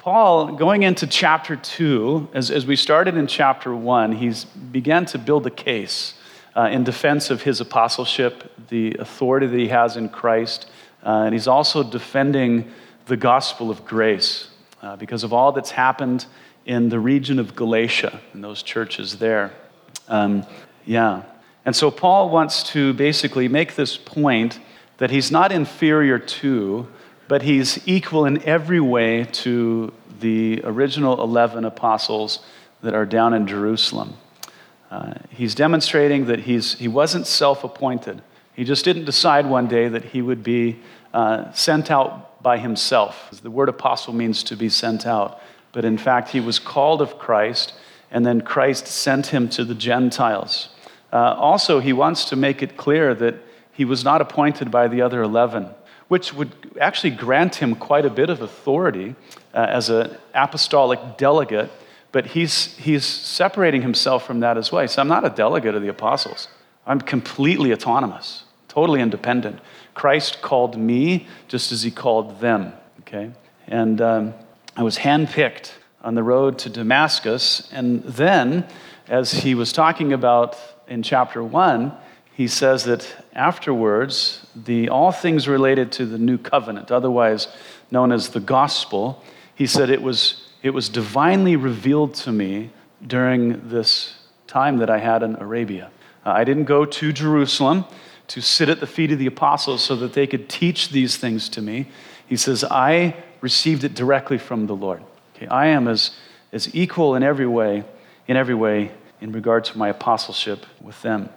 Paul, going into chapter 2, as, as we started in chapter 1, he's began to build a case uh, in defense of his apostleship, the authority that he has in Christ, uh, and he's also defending the gospel of grace uh, because of all that's happened in the region of Galatia and those churches there. Um, yeah. And so Paul wants to basically make this point that he's not inferior to, but he's equal in every way to the original 11 apostles that are down in Jerusalem. Uh, he's demonstrating that he's, he wasn't self appointed. He just didn't decide one day that he would be uh, sent out by himself. The word apostle means to be sent out. But in fact, he was called of Christ, and then Christ sent him to the Gentiles. Uh, also, he wants to make it clear that he was not appointed by the other 11, which would actually grant him quite a bit of authority uh, as an apostolic delegate, but he's, he's separating himself from that as well. Said, I'm not a delegate of the apostles, I'm completely autonomous, totally independent. Christ called me just as he called them, okay? And um, I was handpicked on the road to Damascus, and then, as he was talking about in chapter 1, he says that afterwards, the, all things related to the new covenant, otherwise known as the gospel, he said it was, it was divinely revealed to me during this time that I had in Arabia. Uh, I didn't go to Jerusalem to sit at the feet of the apostles so that they could teach these things to me. He says, I received it directly from the Lord. Okay, I am as, as equal in every way, in every way, in regard to my apostleship with them.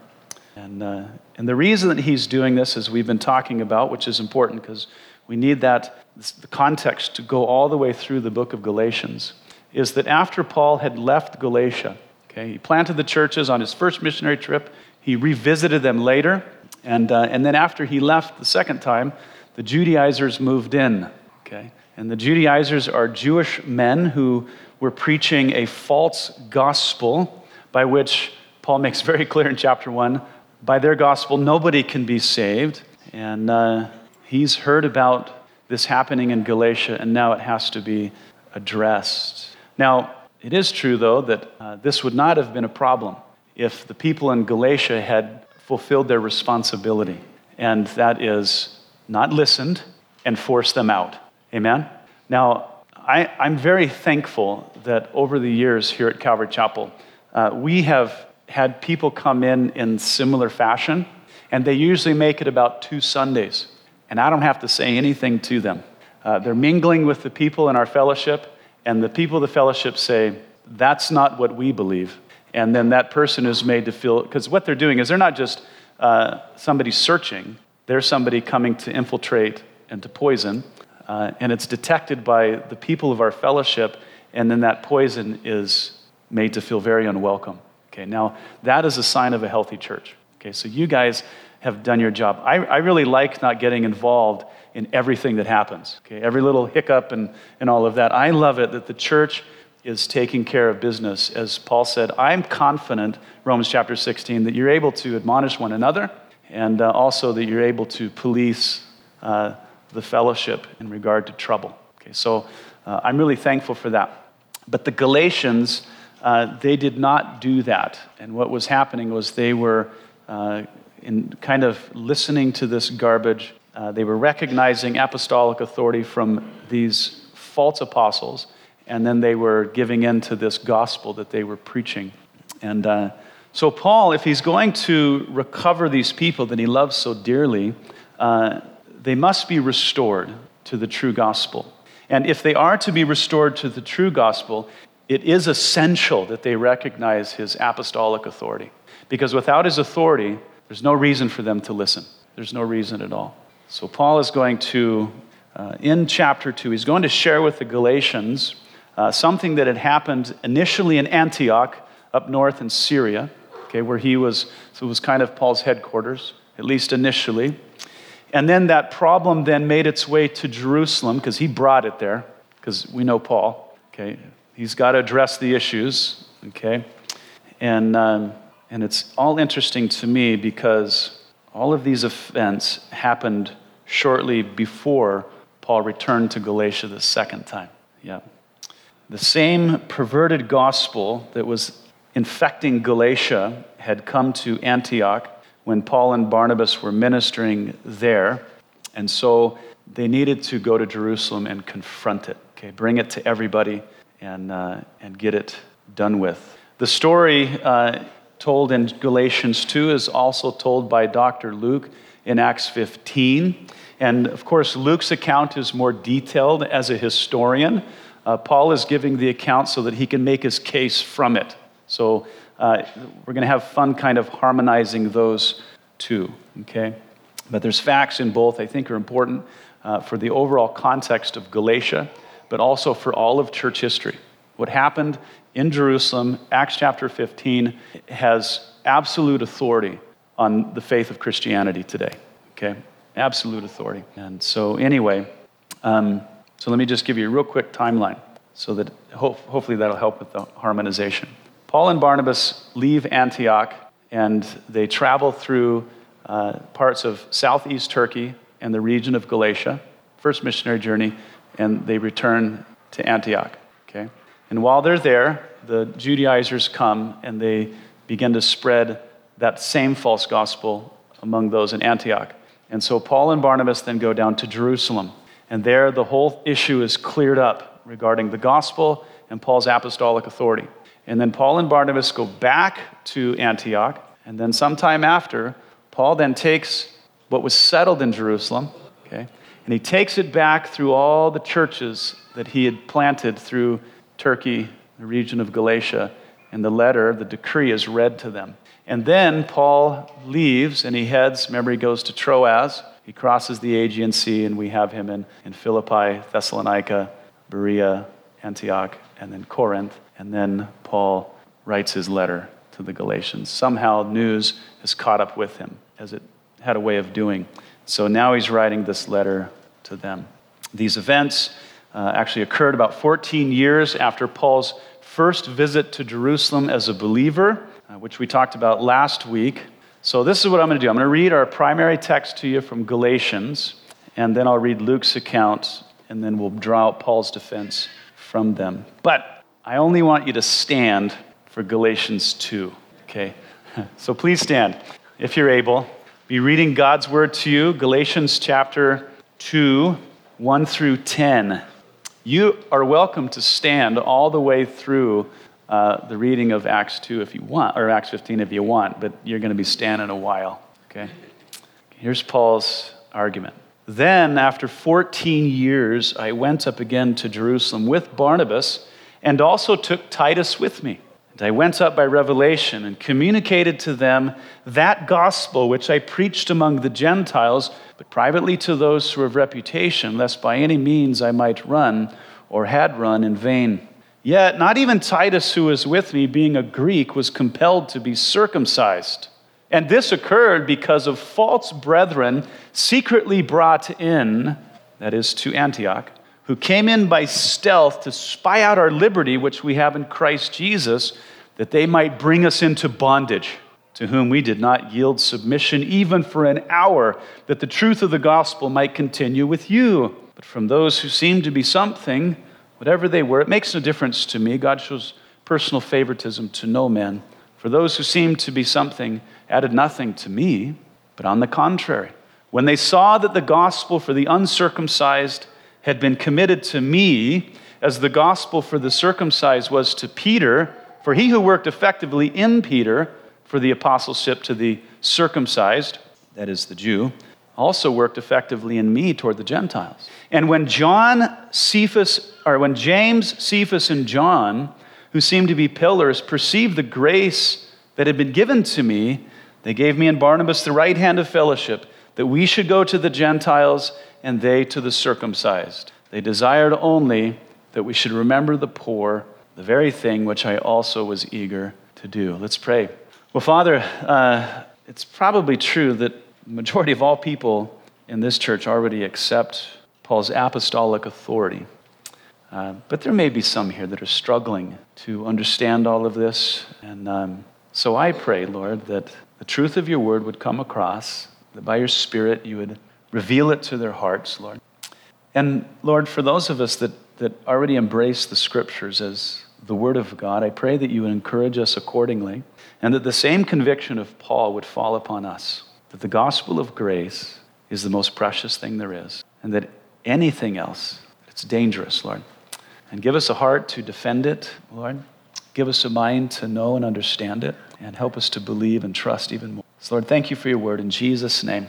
And, uh, and the reason that he's doing this, as we've been talking about, which is important because we need that the context to go all the way through the book of Galatians, is that after Paul had left Galatia, okay, he planted the churches on his first missionary trip, he revisited them later, and, uh, and then after he left the second time, the Judaizers moved in, okay? And the Judaizers are Jewish men who were preaching a false gospel by which Paul makes very clear in chapter 1 by their gospel, nobody can be saved. And uh, he's heard about this happening in Galatia, and now it has to be addressed. Now, it is true, though, that uh, this would not have been a problem if the people in Galatia had fulfilled their responsibility, and that is not listened and forced them out. Amen? Now, I, am very thankful that over the years here at Calvary Chapel, uh, we have had people come in in similar fashion, and they usually make it about two Sundays. And I don't have to say anything to them. Uh, they're mingling with the people in our fellowship, and the people of the fellowship say, That's not what we believe. And then that person is made to feel, because what they're doing is they're not just uh, somebody searching, they're somebody coming to infiltrate and to poison. Uh, and it's detected by the people of our fellowship, and then that poison is made to feel very unwelcome. Okay, now that is a sign of a healthy church. Okay, so you guys have done your job. I, I really like not getting involved in everything that happens. Okay, every little hiccup and, and all of that. I love it that the church is taking care of business. As Paul said, I'm confident, Romans chapter 16, that you're able to admonish one another and uh, also that you're able to police uh, the fellowship in regard to trouble. Okay, so uh, I'm really thankful for that. But the Galatians, uh, they did not do that. And what was happening was they were uh, in kind of listening to this garbage. Uh, they were recognizing apostolic authority from these false apostles, and then they were giving in to this gospel that they were preaching. And uh, so, Paul, if he's going to recover these people that he loves so dearly, uh, they must be restored to the true gospel. And if they are to be restored to the true gospel, it is essential that they recognize his apostolic authority. Because without his authority, there's no reason for them to listen. There's no reason at all. So, Paul is going to, uh, in chapter 2, he's going to share with the Galatians uh, something that had happened initially in Antioch, up north in Syria, okay, where he was, so it was kind of Paul's headquarters, at least initially. And then that problem then made its way to Jerusalem because he brought it there, because we know Paul, okay? He's got to address the issues, okay? And, um, and it's all interesting to me because all of these events happened shortly before Paul returned to Galatia the second time. Yeah. the same perverted gospel that was infecting Galatia had come to Antioch when Paul and Barnabas were ministering there. And so they needed to go to Jerusalem and confront it, okay, bring it to everybody and, uh, and get it done with. The story uh, told in Galatians 2 is also told by Dr. Luke in Acts 15. And of course, Luke's account is more detailed as a historian. Uh, Paul is giving the account so that he can make his case from it. So uh, we're going to have fun kind of harmonizing those two, okay? But there's facts in both I think are important uh, for the overall context of Galatia, but also for all of church history. What happened in Jerusalem, Acts chapter 15, has absolute authority on the faith of Christianity today, okay? Absolute authority. And so, anyway, um, so let me just give you a real quick timeline so that ho- hopefully that'll help with the harmonization. Paul and Barnabas leave Antioch and they travel through uh, parts of southeast Turkey and the region of Galatia, first missionary journey, and they return to Antioch. Okay? And while they're there, the Judaizers come and they begin to spread that same false gospel among those in Antioch. And so Paul and Barnabas then go down to Jerusalem. And there, the whole issue is cleared up regarding the gospel and Paul's apostolic authority. And then Paul and Barnabas go back to Antioch. And then sometime after, Paul then takes what was settled in Jerusalem, okay, and he takes it back through all the churches that he had planted through Turkey, the region of Galatia. And the letter, the decree, is read to them. And then Paul leaves and he heads, remember, he goes to Troas. He crosses the Aegean Sea, and we have him in, in Philippi, Thessalonica, Berea, Antioch, and then Corinth. And then Paul writes his letter to the Galatians. Somehow news has caught up with him, as it had a way of doing. So now he's writing this letter to them. These events uh, actually occurred about 14 years after Paul's first visit to Jerusalem as a believer, uh, which we talked about last week. So, this is what I'm going to do I'm going to read our primary text to you from Galatians, and then I'll read Luke's account, and then we'll draw out Paul's defense from them. But I only want you to stand for Galatians 2, okay? So please stand if you're able. Be reading God's word to you, Galatians chapter 2, 1 through 10. You are welcome to stand all the way through uh, the reading of Acts 2 if you want, or Acts 15 if you want, but you're going to be standing a while, okay? Here's Paul's argument. Then, after 14 years, I went up again to Jerusalem with Barnabas and also took Titus with me. And I went up by revelation and communicated to them that gospel which I preached among the Gentiles, but privately to those who have reputation, lest by any means I might run or had run in vain. Yet, not even Titus, who was with me, being a Greek, was compelled to be circumcised. And this occurred because of false brethren secretly brought in, that is, to Antioch who came in by stealth to spy out our liberty, which we have in Christ Jesus, that they might bring us into bondage, to whom we did not yield submission even for an hour, that the truth of the gospel might continue with you. But from those who seemed to be something, whatever they were, it makes no difference to me. God shows personal favoritism to no man. For those who seemed to be something added nothing to me, but on the contrary. When they saw that the gospel for the uncircumcised had been committed to me as the gospel for the circumcised was to Peter, for he who worked effectively in Peter for the apostleship to the circumcised, that is the Jew, also worked effectively in me toward the Gentiles. And when John, Cephas, or when James, Cephas, and John, who seemed to be pillars, perceived the grace that had been given to me, they gave me and Barnabas the right hand of fellowship, that we should go to the Gentiles and they to the circumcised. They desired only that we should remember the poor, the very thing which I also was eager to do. Let's pray. Well, Father, uh, it's probably true that the majority of all people in this church already accept Paul's apostolic authority. Uh, but there may be some here that are struggling to understand all of this. And um, so I pray, Lord, that the truth of your word would come across, that by your Spirit you would Reveal it to their hearts, Lord. And Lord, for those of us that that already embrace the scriptures as the Word of God, I pray that you would encourage us accordingly, and that the same conviction of Paul would fall upon us that the gospel of grace is the most precious thing there is, and that anything else, it's dangerous, Lord. And give us a heart to defend it, Lord. Give us a mind to know and understand it, and help us to believe and trust even more. So, Lord, thank you for your word in Jesus' name.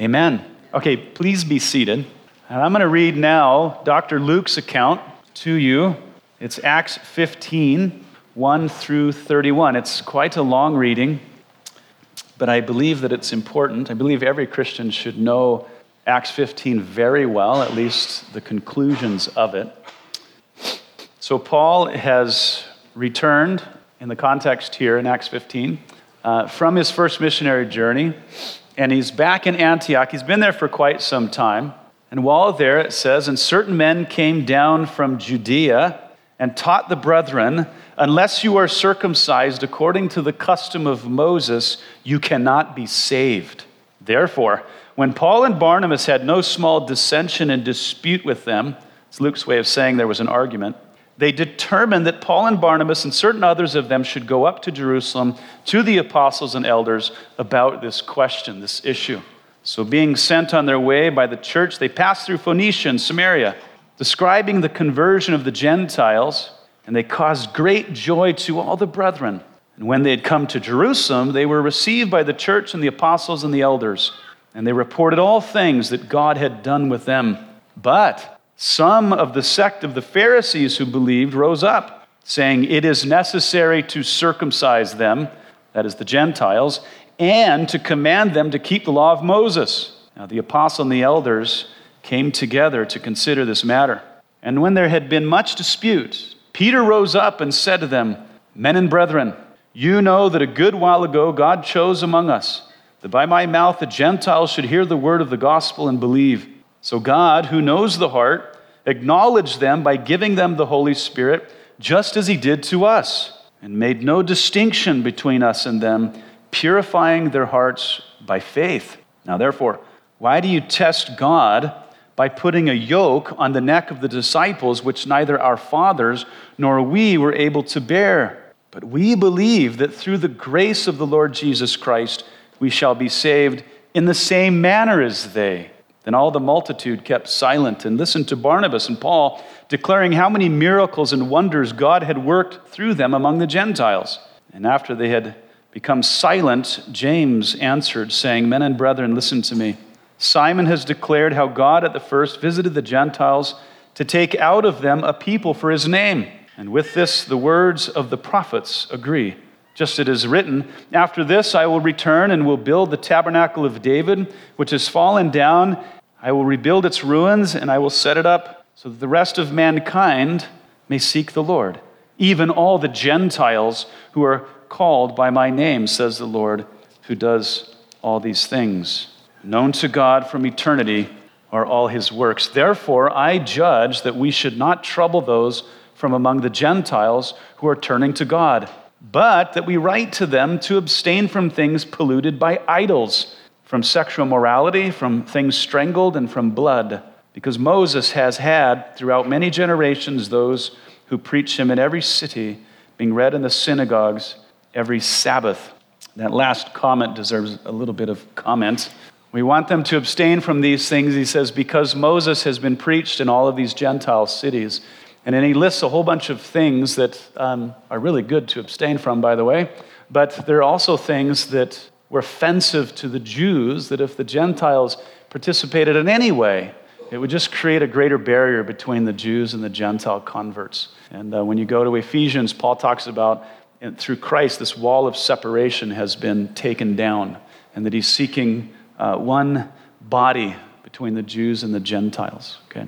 Amen. Okay, please be seated. And I'm going to read now Dr. Luke's account to you. It's Acts 15, 1 through 31. It's quite a long reading, but I believe that it's important. I believe every Christian should know Acts 15 very well, at least the conclusions of it. So, Paul has returned in the context here in Acts 15 uh, from his first missionary journey, and he's back in Antioch. He's been there for quite some time. And while there, it says, and certain men came down from Judea and taught the brethren, unless you are circumcised according to the custom of Moses, you cannot be saved. Therefore, when Paul and Barnabas had no small dissension and dispute with them, it's Luke's way of saying there was an argument, they determined that Paul and Barnabas and certain others of them should go up to Jerusalem to the apostles and elders about this question, this issue. So, being sent on their way by the church, they passed through Phoenicia and Samaria, describing the conversion of the Gentiles, and they caused great joy to all the brethren. And when they had come to Jerusalem, they were received by the church and the apostles and the elders, and they reported all things that God had done with them. But some of the sect of the Pharisees who believed rose up, saying, It is necessary to circumcise them, that is, the Gentiles, and to command them to keep the law of Moses. Now, the apostle and the elders came together to consider this matter. And when there had been much dispute, Peter rose up and said to them, Men and brethren, you know that a good while ago God chose among us that by my mouth the Gentiles should hear the word of the gospel and believe. So God, who knows the heart, acknowledged them by giving them the Holy Spirit, just as he did to us, and made no distinction between us and them, purifying their hearts by faith. Now, therefore, why do you test God by putting a yoke on the neck of the disciples, which neither our fathers nor we were able to bear? But we believe that through the grace of the Lord Jesus Christ, we shall be saved in the same manner as they. Then all the multitude kept silent and listened to Barnabas and Paul, declaring how many miracles and wonders God had worked through them among the Gentiles. And after they had become silent, James answered, saying, Men and brethren, listen to me. Simon has declared how God at the first visited the Gentiles to take out of them a people for his name. And with this, the words of the prophets agree. Just as it is written, After this I will return and will build the tabernacle of David, which has fallen down. I will rebuild its ruins, and I will set it up so that the rest of mankind may seek the Lord, even all the Gentiles who are called by my name, says the Lord, who does all these things. Known to God from eternity are all his works. Therefore, I judge that we should not trouble those from among the Gentiles who are turning to God but that we write to them to abstain from things polluted by idols, from sexual morality, from things strangled, and from blood. Because Moses has had throughout many generations those who preach him in every city, being read in the synagogues every Sabbath. That last comment deserves a little bit of comment. We want them to abstain from these things, he says, because Moses has been preached in all of these Gentile cities. And then he lists a whole bunch of things that um, are really good to abstain from, by the way. But there are also things that were offensive to the Jews, that if the Gentiles participated in any way, it would just create a greater barrier between the Jews and the Gentile converts. And uh, when you go to Ephesians, Paul talks about through Christ, this wall of separation has been taken down, and that he's seeking uh, one body between the Jews and the Gentiles. Okay?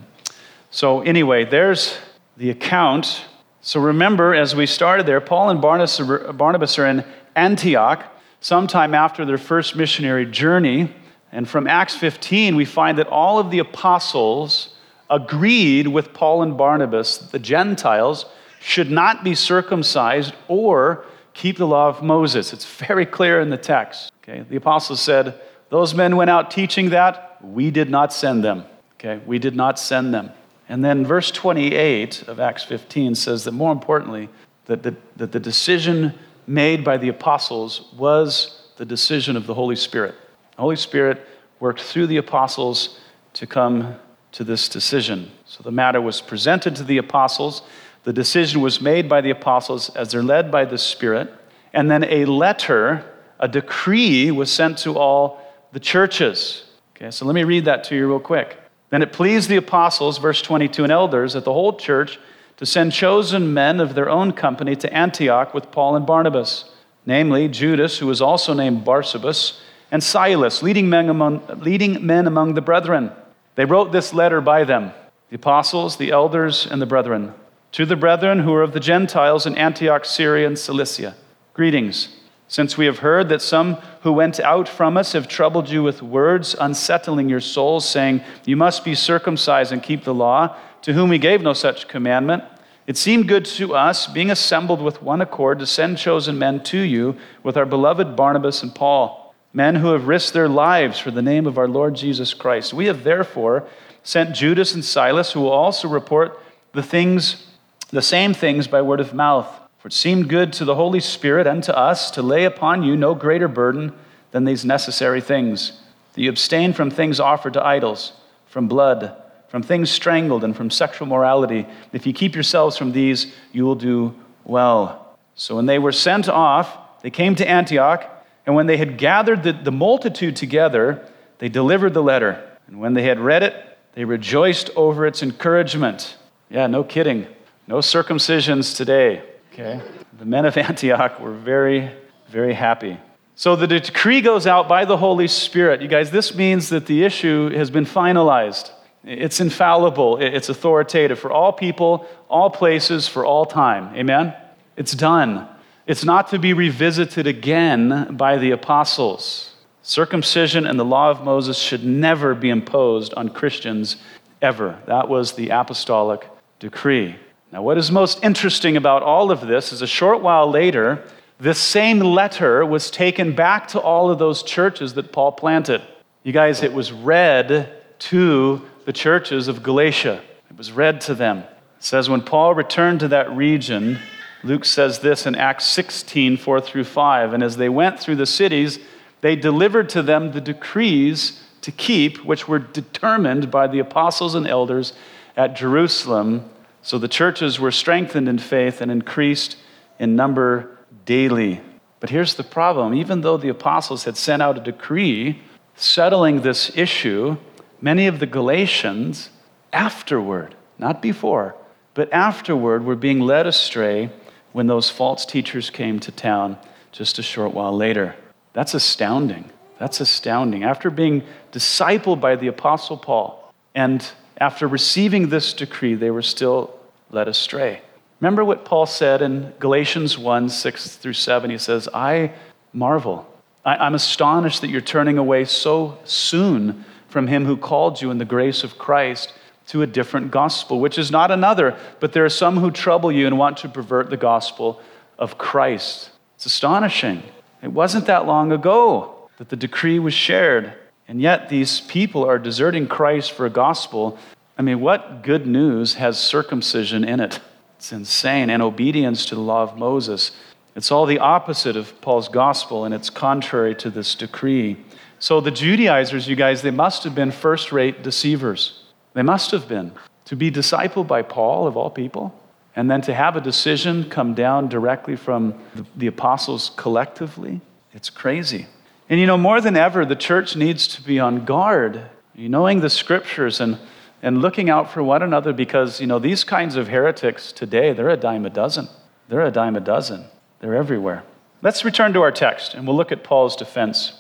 So, anyway, there's the account. So remember, as we started there, Paul and Barnabas are in Antioch sometime after their first missionary journey. And from Acts 15, we find that all of the apostles agreed with Paul and Barnabas that the Gentiles should not be circumcised or keep the law of Moses. It's very clear in the text. Okay? The apostles said, Those men went out teaching that. We did not send them. Okay? We did not send them. And then verse 28 of Acts 15 says that more importantly, that the, that the decision made by the apostles was the decision of the Holy Spirit. The Holy Spirit worked through the apostles to come to this decision. So the matter was presented to the apostles. The decision was made by the apostles as they're led by the Spirit. And then a letter, a decree was sent to all the churches. Okay, so let me read that to you real quick. Then it pleased the apostles, verse 22, and elders at the whole church to send chosen men of their own company to Antioch with Paul and Barnabas, namely Judas, who was also named Barsabas, and Silas, leading men among, leading men among the brethren. They wrote this letter by them, the apostles, the elders, and the brethren. To the brethren who are of the Gentiles in Antioch, Syria, and Cilicia, greetings. Since we have heard that some who went out from us have troubled you with words, unsettling your souls, saying, You must be circumcised and keep the law, to whom we gave no such commandment, it seemed good to us, being assembled with one accord, to send chosen men to you with our beloved Barnabas and Paul, men who have risked their lives for the name of our Lord Jesus Christ. We have therefore sent Judas and Silas, who will also report the things, the same things by word of mouth. For it seemed good to the Holy Spirit and to us to lay upon you no greater burden than these necessary things that you abstain from things offered to idols, from blood, from things strangled, and from sexual morality. If you keep yourselves from these, you will do well. So when they were sent off, they came to Antioch, and when they had gathered the, the multitude together, they delivered the letter. And when they had read it, they rejoiced over its encouragement. Yeah, no kidding. No circumcisions today. Okay? The men of Antioch were very, very happy. So the decree goes out by the Holy Spirit. You guys, this means that the issue has been finalized. It's infallible, it's authoritative for all people, all places, for all time. Amen? It's done. It's not to be revisited again by the apostles. Circumcision and the law of Moses should never be imposed on Christians ever. That was the apostolic decree. Now, what is most interesting about all of this is a short while later, this same letter was taken back to all of those churches that Paul planted. You guys, it was read to the churches of Galatia. It was read to them. It says, when Paul returned to that region, Luke says this in Acts 16, 4 through 5. And as they went through the cities, they delivered to them the decrees to keep, which were determined by the apostles and elders at Jerusalem. So the churches were strengthened in faith and increased in number daily. But here's the problem even though the apostles had sent out a decree settling this issue, many of the Galatians afterward, not before, but afterward, were being led astray when those false teachers came to town just a short while later. That's astounding. That's astounding. After being discipled by the Apostle Paul and after receiving this decree, they were still led astray. Remember what Paul said in Galatians 1 6 through 7? He says, I marvel. I, am astonished that you're turning away so soon from him who called you in the grace of Christ to a different gospel, which is not another, but there are some who trouble you and want to pervert the gospel of Christ. It's astonishing. It wasn't that long ago that the decree was shared. And yet, these people are deserting Christ for a gospel. I mean, what good news has circumcision in it? It's insane. And obedience to the law of Moses. It's all the opposite of Paul's gospel, and it's contrary to this decree. So, the Judaizers, you guys, they must have been first rate deceivers. They must have been. To be discipled by Paul, of all people, and then to have a decision come down directly from the, apostles collectively, it's crazy. And you know, more than ever, the church needs to be on guard, you knowing the scriptures and, and looking out for one another because, you know, these kinds of heretics today, they're a dime a dozen. They're a dime a dozen. They're everywhere. Let's return to our text and we'll look at Paul's defense.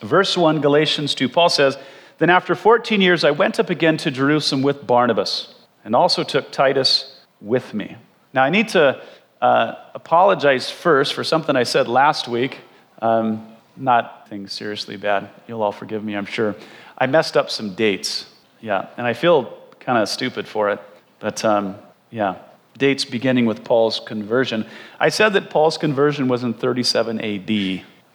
Verse 1, Galatians 2, Paul says, Then after 14 years, I went up again to Jerusalem with Barnabas and also took Titus with me. Now, I need to uh, apologize first for something I said last week. Um, not things seriously bad. You'll all forgive me, I'm sure. I messed up some dates. Yeah, and I feel kind of stupid for it. But um, yeah, dates beginning with Paul's conversion. I said that Paul's conversion was in 37 AD.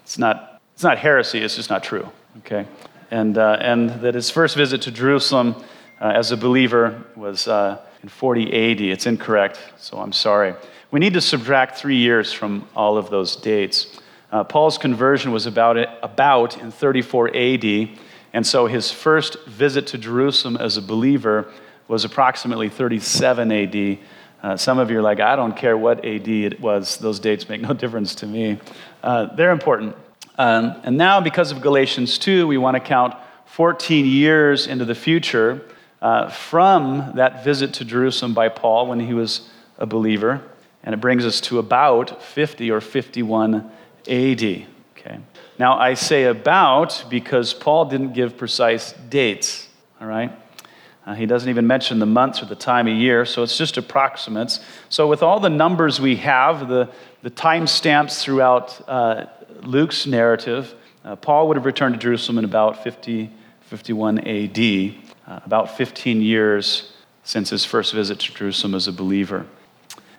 It's not, it's not heresy, it's just not true. Okay? And, uh, and that his first visit to Jerusalem uh, as a believer was uh, in 40 AD. It's incorrect, so I'm sorry. We need to subtract three years from all of those dates. Uh, Paul's conversion was about, about in 34 AD, and so his first visit to Jerusalem as a believer was approximately 37 AD. Uh, some of you are like, I don't care what AD it was, those dates make no difference to me. Uh, they're important. Um, and now, because of Galatians 2, we want to count 14 years into the future uh, from that visit to Jerusalem by Paul when he was a believer. And it brings us to about 50 or 51 AD. Okay. Now, I say about because Paul didn't give precise dates, all right? Uh, he doesn't even mention the months or the time of year, so it's just approximates. So, with all the numbers we have, the, the time stamps throughout uh, Luke's narrative, uh, Paul would have returned to Jerusalem in about 50, 51 AD, uh, about 15 years since his first visit to Jerusalem as a believer.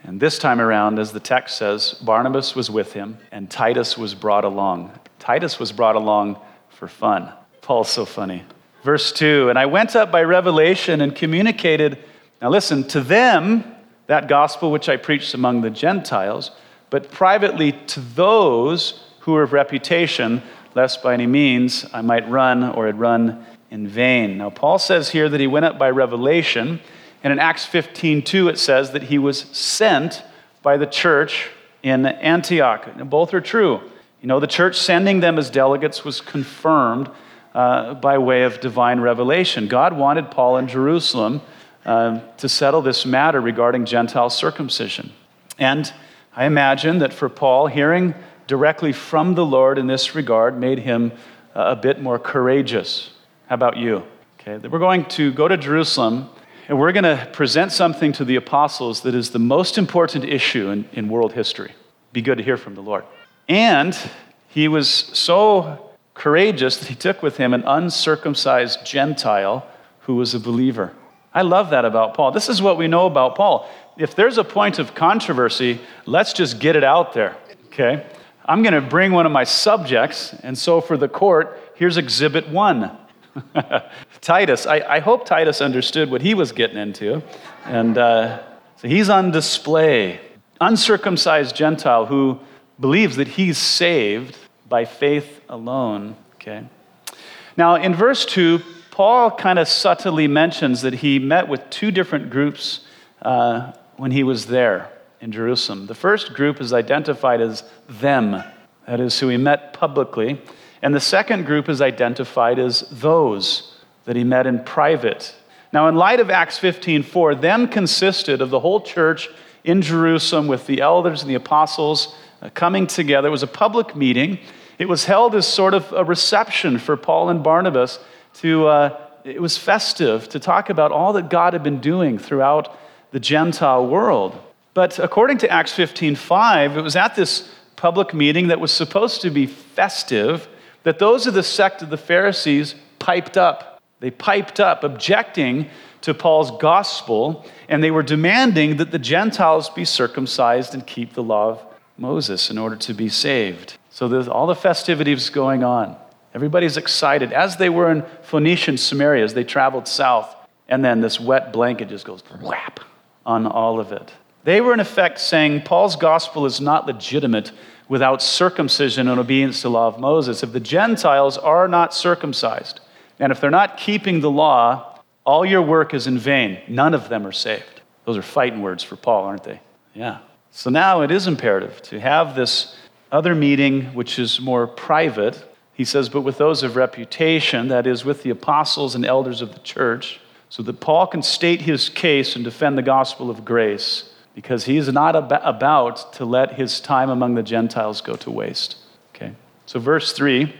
And this time around, as the text says, Barnabas was with him and Titus was brought along. Titus was brought along for fun. Paul's so funny. Verse 2 And I went up by revelation and communicated, now listen, to them that gospel which I preached among the Gentiles, but privately to those who were of reputation, lest by any means I might run or had run in vain. Now, Paul says here that he went up by revelation, and in Acts 15 2, it says that he was sent by the church in Antioch. And both are true. You know, the church sending them as delegates was confirmed uh, by way of divine revelation. God wanted Paul in Jerusalem uh, to settle this matter regarding Gentile circumcision. And I imagine that for Paul, hearing directly from the Lord in this regard made him uh, a bit more courageous. How about you? Okay, we're going to go to Jerusalem and we're going to present something to the apostles that is the most important issue in, in world history. Be good to hear from the Lord. And he was so courageous that he took with him an uncircumcised Gentile who was a believer. I love that about Paul. This is what we know about Paul. If there's a point of controversy, let's just get it out there, okay? I'm going to bring one of my subjects, and so for the court, here's exhibit one. Titus, I, I, hope Titus understood what he was getting into. And uh, so he's on display. Uncircumcised Gentile who believes that he's saved by faith alone. Okay. Now, in verse 2, Paul kind of subtly mentions that he met with two different groups uh, when he was there in Jerusalem. The first group is identified as them, that is, who he met publicly. And the second group is identified as those that he met in private. Now, in light of Acts 15 4, them consisted of the whole church in Jerusalem with the elders and the apostles uh, coming together. It was a public meeting. It was held as sort of a reception for Paul and Barnabas to, uh, it was festive to talk about all that God had been doing throughout the Gentile world. But according to Acts 15:5, it was at this public meeting that was supposed to be festive that those of the sect of the Pharisees piped up. They piped up, objecting to Paul's gospel, and they were demanding that the Gentiles be circumcised and keep the law of Moses in order to be saved. So there's all the festivities going on. Everybody's excited, as they were in Phoenician Samaria as they traveled south. And then this wet blanket just goes whap on all of it. They were, in effect, saying Paul's gospel is not legitimate without circumcision and obedience to the law of Moses. If the Gentiles are not circumcised, and if they're not keeping the law, all your work is in vain. None of them are saved. Those are fighting words for Paul, aren't they? Yeah. So now it is imperative to have this other meeting, which is more private, he says, but with those of reputation, that is, with the apostles and elders of the church, so that Paul can state his case and defend the gospel of grace, because he is not ab- about to let his time among the Gentiles go to waste. Okay? So, verse 3,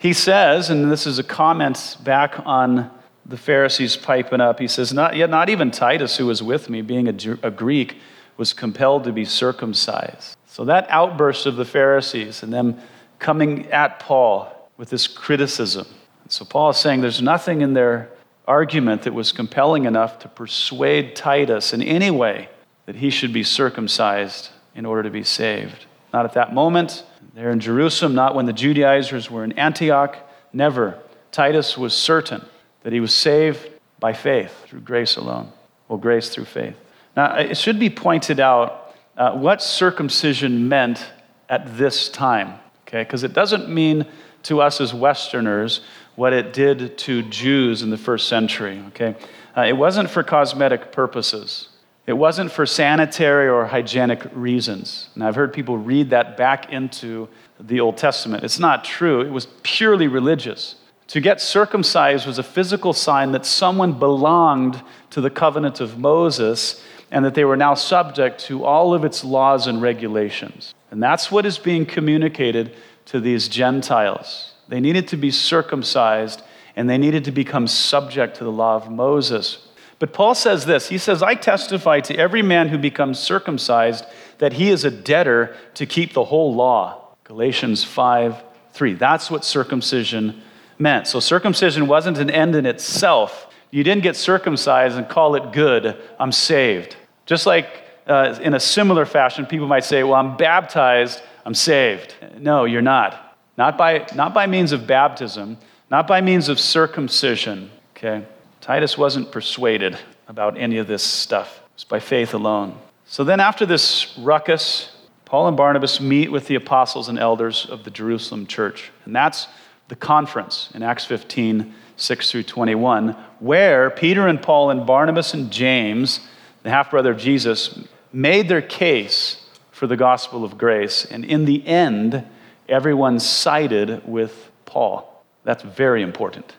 he says, and this is a comment back on the Pharisees piping up, he says, Not, yet not even Titus, who was with me, being a, a Greek, was compelled to be circumcised. So that outburst of the Pharisees and them coming at Paul with this criticism. So Paul is saying there's nothing in their argument that was compelling enough to persuade Titus in any way that he should be circumcised in order to be saved. Not at that moment. There in Jerusalem, not when the Judaizers were in Antioch. Never. Titus was certain that he was saved by faith, through grace alone. Well, grace through faith. Now, it should be pointed out uh, what circumcision meant at this time, okay? Because it doesn't mean to us as Westerners what it did to Jews in the first century, okay? Uh, it wasn't for cosmetic purposes. It wasn't for sanitary or hygienic reasons. And I've heard people read that back into the Old Testament. It's not true. It was purely religious. To get circumcised was a physical sign that someone belonged to the covenant of Moses and that they were now subject to all of its laws and regulations. And that's what is being communicated to these Gentiles. They needed to be circumcised and they needed to become subject to the law of Moses. But Paul says this He says, I testify to every man who becomes circumcised that he is a debtor to keep the whole law. Galatians 5 3. That's what circumcision meant. So circumcision wasn't an end in itself. You didn't get circumcised and call it good, I'm saved. Just like uh, in a similar fashion, people might say, Well, I'm baptized, I'm saved. No, you're not. Not by, not by means of baptism, not by means of circumcision. Okay? Titus wasn't persuaded about any of this stuff, it's by faith alone. So then, after this ruckus, Paul and Barnabas meet with the apostles and elders of the Jerusalem church. And that's the conference in Acts 15, 6 through 21, where Peter and Paul and Barnabas and James, the half brother of Jesus, made their case for the gospel of grace. And in the end, everyone sided with Paul. That's very important.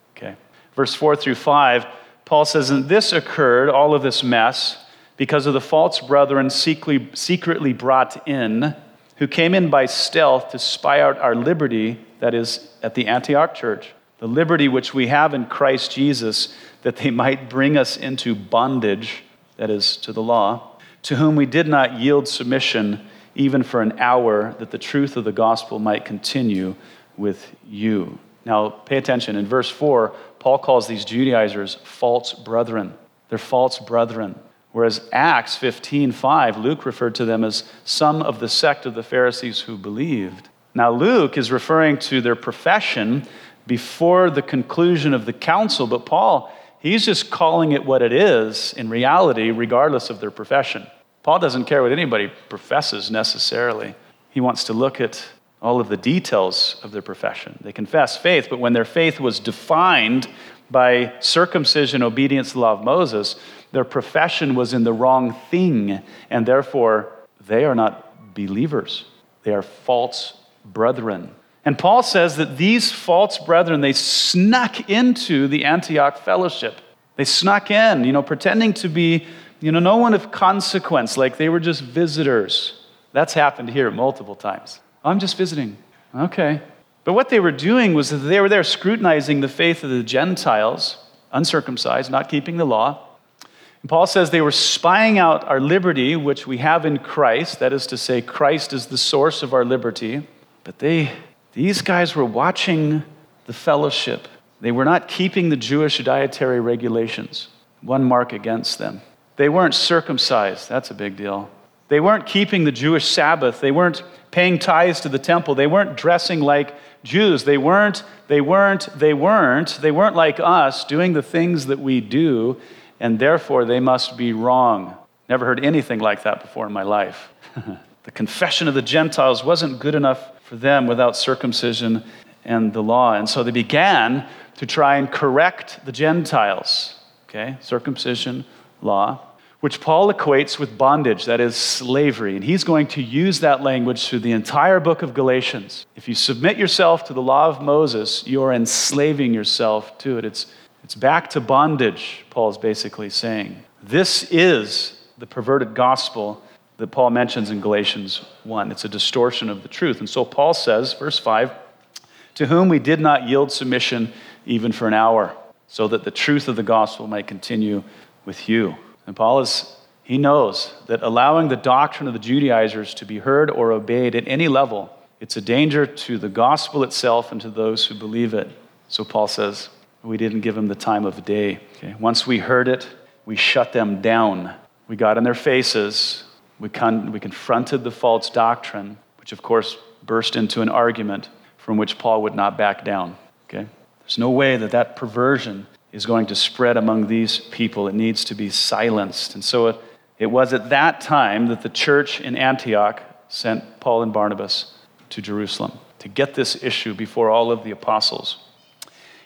Verse 4 through 5, Paul says, And this occurred, all of this mess, because of the false brethren secretly brought in, who came in by stealth to spy out our liberty, that is, at the Antioch church, the liberty which we have in Christ Jesus, that they might bring us into bondage, that is, to the law, to whom we did not yield submission even for an hour, that the truth of the gospel might continue with you. Now, pay attention. In verse 4, Paul calls these Judaizers false brethren. They're false brethren. Whereas Acts 15:5, Luke referred to them as some of the sect of the Pharisees who believed. Now, Luke is referring to their profession before the conclusion of the council, but Paul, he's just calling it what it is in reality, regardless of their profession. Paul doesn't care what anybody professes necessarily. He wants to look at all of the details of their profession. They confess faith, but when their faith was defined by circumcision, obedience to the law of Moses, their profession was in the wrong thing, and therefore they are not believers. They are false brethren. And Paul says that these false brethren, they snuck into the Antioch fellowship. They snuck in, you know, pretending to be, you know, no one of consequence, like they were just visitors. That's happened here multiple times. I'm just visiting. Okay. But what they were doing was that they were there scrutinizing the faith of the Gentiles, uncircumcised, not keeping the law. And Paul says they were spying out our liberty, which we have in Christ. That is to say, Christ is the source of our liberty. But they, these guys were watching the fellowship. They were not keeping the Jewish dietary regulations. One mark against them. They weren't circumcised. That's a big deal. They weren't keeping the Jewish Sabbath. They weren't paying tithes to the temple. They weren't dressing like Jews. They weren't, they weren't, they weren't, they weren't like us doing the things that we do, and therefore they must be wrong. Never heard anything like that before in my life. the confession of the Gentiles wasn't good enough for them without circumcision and the law. And so they began to try and correct the Gentiles. Okay? Circumcision, law which Paul equates with bondage, that is, slavery. And he's going to use that language through the entire book of Galatians. If you submit yourself to the law of Moses, you're enslaving yourself to it. It's, it's back to bondage, Paul's basically saying. This is the perverted gospel that Paul mentions in Galatians 1. It's a distortion of the truth. And so Paul says, verse 5, to whom we did not yield submission even for an hour, so that the truth of the gospel might continue with you. And Paul is, he knows that allowing the doctrine of the Judaizers to be heard or obeyed at any level, it's a danger to the gospel itself and to those who believe it. So Paul says, we didn't give them the time of day. Okay? Once we heard it, we shut them down. We got in their faces. We, con- we confronted the false doctrine, which of course burst into an argument from which Paul would not back down. Okay? There's no way that that perversion is going to spread among these people. It needs to be silenced. And so it, it was at that time that the church in Antioch sent Paul and Barnabas to Jerusalem to get this issue before all of the apostles.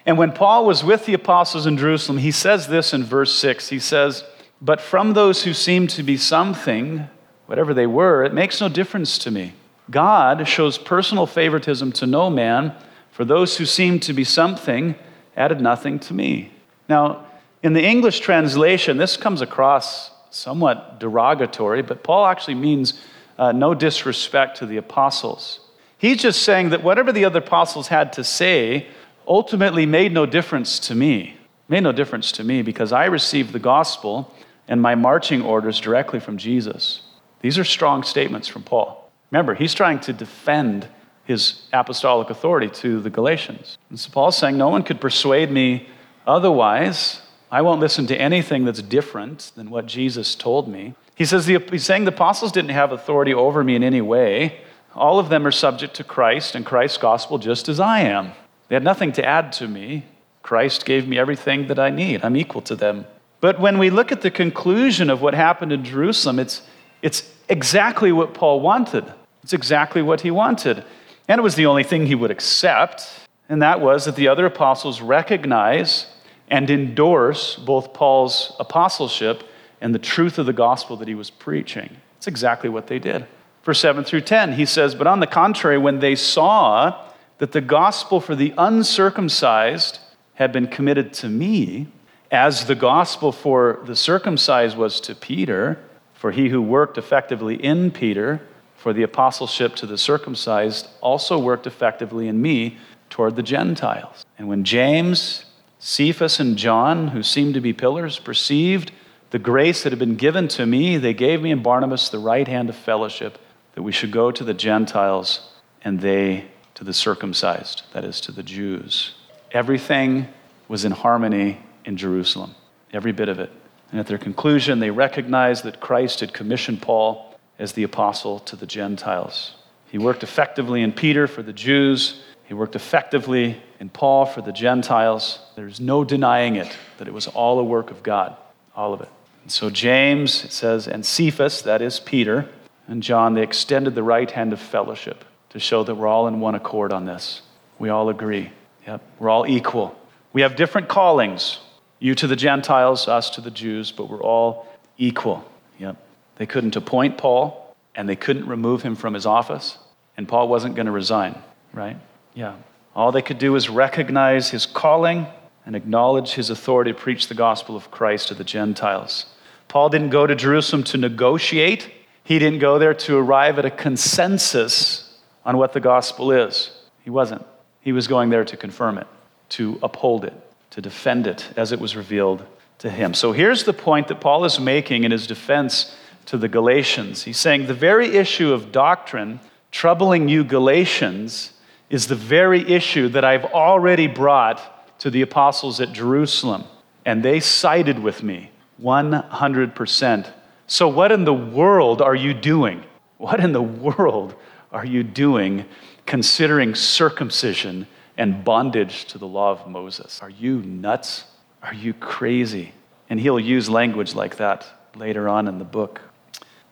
And when Paul was with the apostles in Jerusalem, he says this in verse 6. He says, But from those who seemed to be something, whatever they were, it makes no difference to me. God shows personal favoritism to no man, for those who seemed to be something added nothing to me. Now, in the English translation, this comes across somewhat derogatory, but Paul actually means uh, no disrespect to the apostles. He's just saying that whatever the other apostles had to say ultimately made no difference to me. Made no difference to me because I received the gospel and my marching orders directly from Jesus. These are strong statements from Paul. Remember, he's trying to defend his apostolic authority to the Galatians. And so Paul's saying, No one could persuade me otherwise. I won't listen to anything that's different than what Jesus told me. He says he's saying the apostles didn't have authority over me in any way. All of them are subject to Christ and Christ's gospel just as I am. They had nothing to add to me. Christ gave me everything that I need. I'm equal to them. But when we look at the conclusion of what happened in Jerusalem, it's, it's exactly what Paul wanted. It's exactly what he wanted. And it was the only thing he would accept, and that was that the other apostles recognize and endorse both Paul's apostleship and the truth of the gospel that he was preaching. It's exactly what they did. Verse 7 through 10, he says, But on the contrary, when they saw that the gospel for the uncircumcised had been committed to me, as the gospel for the circumcised was to Peter, for he who worked effectively in Peter for the apostleship to the circumcised also worked effectively in me toward the Gentiles. And when James, Cephas, and John, who seemed to be pillars, perceived the grace that had been given to me, they gave me and Barnabas the right hand of fellowship that we should go to the Gentiles and they to the circumcised, that is, to the Jews. Everything was in harmony in Jerusalem, every bit of it. And at their conclusion, they recognized that Christ had commissioned Paul as the apostle to the Gentiles. He worked effectively in Peter for the Jews, he worked effectively in Paul for the Gentiles. There's no denying it, that it was all a work of God, all of it. And so James, it says, and Cephas, that is Peter, and John, they extended the right hand of fellowship to show that we're all in one accord on this. We all agree. Yep, we're all equal. We have different callings. You to the Gentiles, us to the Jews, but we're all equal. Yep. They couldn't appoint Paul, and they couldn't remove him from his office, and Paul wasn't going to resign, right? Yeah. All they could do was recognize his calling and acknowledge his authority to preach the gospel of Christ to the Gentiles. Paul didn't go to Jerusalem to negotiate, he didn't go there to arrive at a consensus on what the gospel is. He wasn't. He was going there to confirm it, to uphold it, to defend it as it was revealed to him. So here's the point that Paul is making in his defense to the Galatians. He's saying the very issue of doctrine troubling you, Galatians, is the very issue that I've already brought to the apostles at Jerusalem. And they sided with me 100%. So, what in the world are you doing? What in the world are you doing considering circumcision and bondage to the law of Moses? Are you nuts? Are you crazy? And he'll use language like that later on in the book.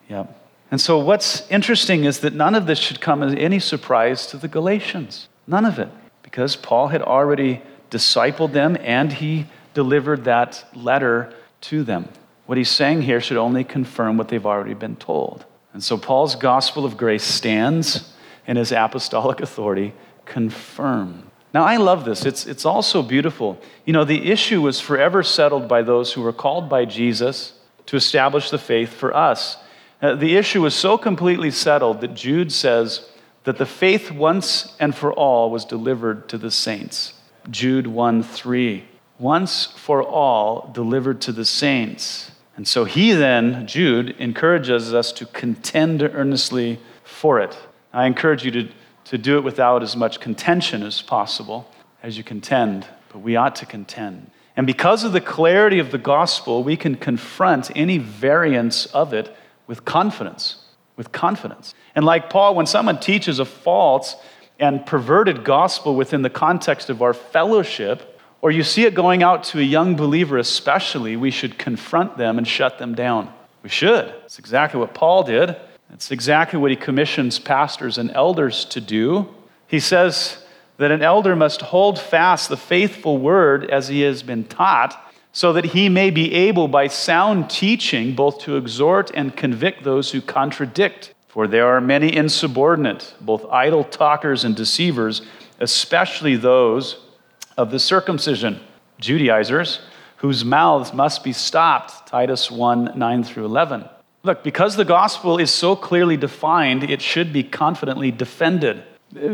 Yeah. And so, what's interesting is that none of this should come as any surprise to the Galatians. None of it. Because Paul had already discipled them and he delivered that letter to them. What he's saying here should only confirm what they've already been told. And so Paul's gospel of grace stands and his apostolic authority confirmed. Now, I love this. It's, it's also beautiful. You know, the issue was forever settled by those who were called by Jesus to establish the faith for us. Uh, the issue was so completely settled that Jude says that the faith once and for all was delivered to the saints. Jude 1 3. Once for all delivered to the saints. And so he then, Jude, encourages us to contend earnestly for it. I encourage you to, to do it without as much contention as possible as you contend, but we ought to contend. And because of the clarity of the gospel, we can confront any variance of it with confidence. With confidence. And like Paul, when someone teaches a false and perverted gospel within the context of our fellowship, or you see it going out to a young believer, especially, we should confront them and shut them down. We should. It's exactly what Paul did. It's exactly what he commissions pastors and elders to do. He says that an elder must hold fast the faithful word as he has been taught, so that he may be able by sound teaching both to exhort and convict those who contradict. For there are many insubordinate, both idle talkers and deceivers, especially those of the circumcision, Judaizers, whose mouths must be stopped. Titus 1 9 through 11. Look, because the gospel is so clearly defined, it should be confidently defended.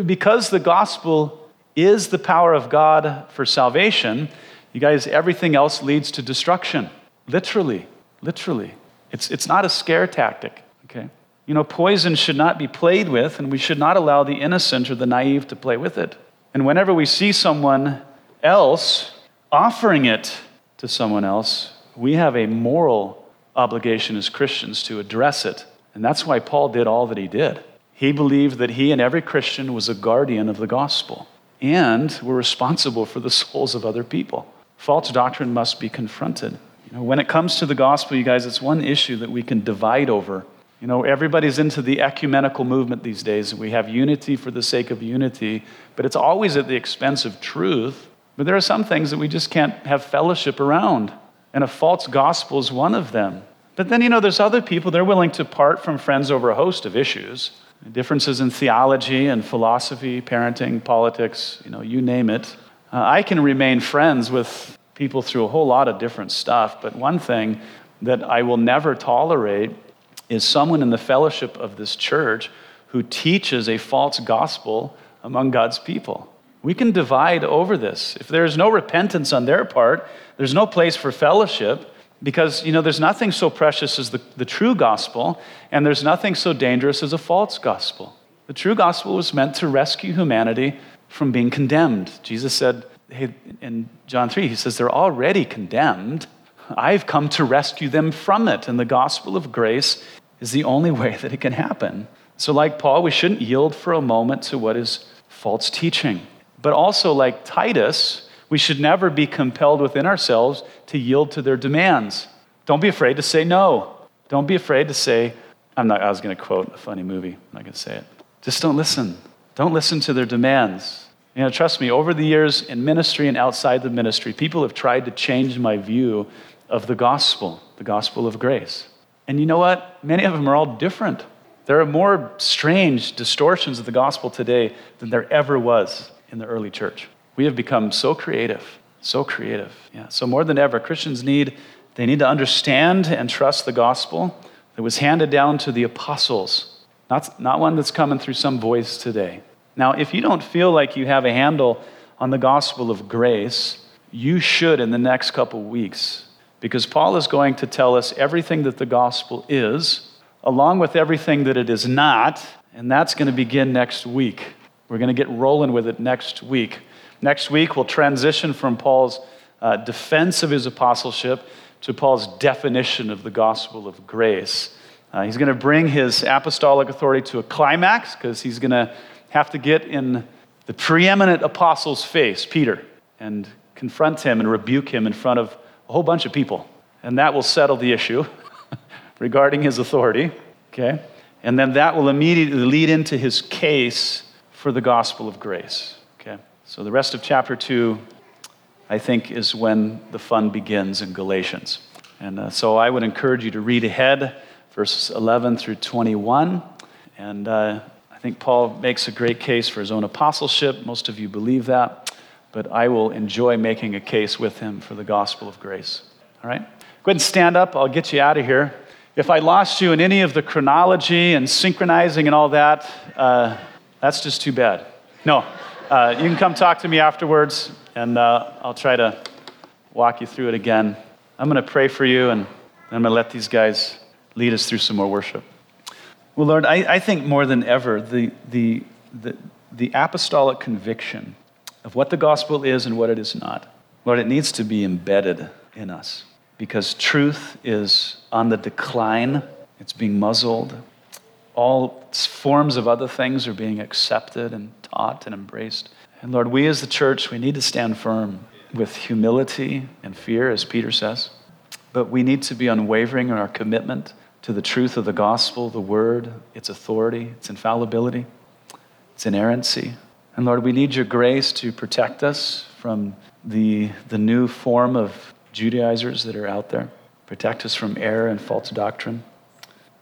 Because the gospel is the power of God for salvation, you guys, everything else leads to destruction. Literally, literally. It's, it's not a scare tactic, okay? You know, poison should not be played with, and we should not allow the innocent or the naive to play with it. And whenever we see someone else offering it to someone else, we have a moral obligation as Christians to address it. And that's why Paul did all that he did. He believed that he and every Christian was a guardian of the gospel and were responsible for the souls of other people. False doctrine must be confronted. You know, when it comes to the gospel, you guys, it's one issue that we can divide over. You know, everybody's into the ecumenical movement these days. We have unity for the sake of unity, but it's always at the expense of truth. But there are some things that we just can't have fellowship around, and a false gospel is one of them. But then, you know, there's other people, they're willing to part from friends over a host of issues differences in theology and philosophy, parenting, politics, you know, you name it. Uh, I can remain friends with people through a whole lot of different stuff, but one thing that I will never tolerate is someone in the fellowship of this church who teaches a false gospel among God's people. We can divide over this. If there's no repentance on their part, there's no place for fellowship because you know there's nothing so precious as the, the true gospel and there's nothing so dangerous as a false gospel the true gospel was meant to rescue humanity from being condemned jesus said hey, in john 3 he says they're already condemned i've come to rescue them from it and the gospel of grace is the only way that it can happen so like paul we shouldn't yield for a moment to what is false teaching but also, like Titus, we should never be compelled within ourselves to yield to their demands. Don't be afraid to say no. Don't be afraid to say, I'm not, I was going to quote a funny movie. I'm not going to say it. Just don't listen. Don't listen to their demands. You know, trust me, over the years in ministry and outside the ministry, people have tried to change my view of the gospel, the gospel of grace. And you know what? Many of them are all different. There are more strange distortions of the gospel today than there ever was in the early church. We have become so creative, so creative. Yeah. So more than ever, Christians need they need to understand and trust the gospel that was handed down to the apostles, not, not one that's coming through some voice today. Now, if you don't feel like you have a handle on the gospel of grace, you should in the next couple weeks, because Paul is going to tell us everything that the gospel is, along with everything that it is not, and that's going to begin next week. We're going to get rolling with it next week. Next week, we'll transition from Paul's uh, defense of his apostleship to Paul's definition of the gospel of grace. Uh, he's going to bring his apostolic authority to a climax because he's going to have to get in the preeminent apostle's face, Peter, and confront him and rebuke him in front of a whole bunch of people. And that will settle the issue regarding his authority, okay? And then that will immediately lead into his case for the gospel of grace. Okay? So the rest of chapter 2, I think, is when the fun begins in Galatians. And uh, so I would encourage you to read ahead, verses 11 through 21. And uh, I think Paul makes a great case for his own apostleship. Most of you believe that. But I will enjoy making a case with him for the gospel of grace. All right? Go ahead and stand up. I'll get you out of here. If I lost you in any of the chronology and synchronizing and all that, uh, that's just too bad. No, uh, you can come talk to me afterwards, and uh, I'll try to walk you through it again. I'm going to pray for you, and I'm going to let these guys lead us through some more worship. Well, Lord, I, I think more than ever, the, the, the, the apostolic conviction of what the gospel is and what it is not, Lord, it needs to be embedded in us because truth is on the decline, it's being muzzled, all forms of other things are being accepted and taught and embraced. And Lord, we as the church, we need to stand firm. with humility and fear, as Peter says. But we need to be unwavering in our commitment to the truth of the gospel, the word, its authority, its infallibility, its inerrancy. And Lord, we need your grace to protect us from the, the new form of Judaizers that are out there. Protect us from error and false doctrine.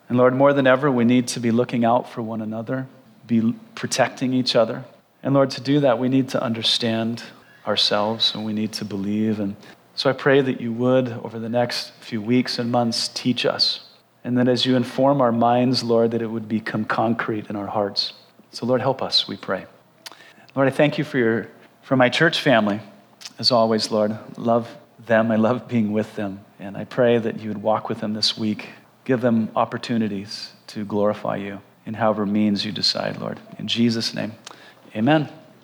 And Lord, more than ever, we need to be looking out for one another, be protecting each other. And Lord, to do that, we need to understand ourselves and we need to believe. And so I pray that you would, over the next few weeks and months, teach us. And that as you inform our minds, Lord, that it would become concrete in our hearts. So, Lord, help us, we pray. Lord, I thank you for, your, for my church family. As always, Lord, love them. I love being with them. And I pray that you would walk with them this week. Give them opportunities to glorify you in however means you decide, Lord. In Jesus' name, amen.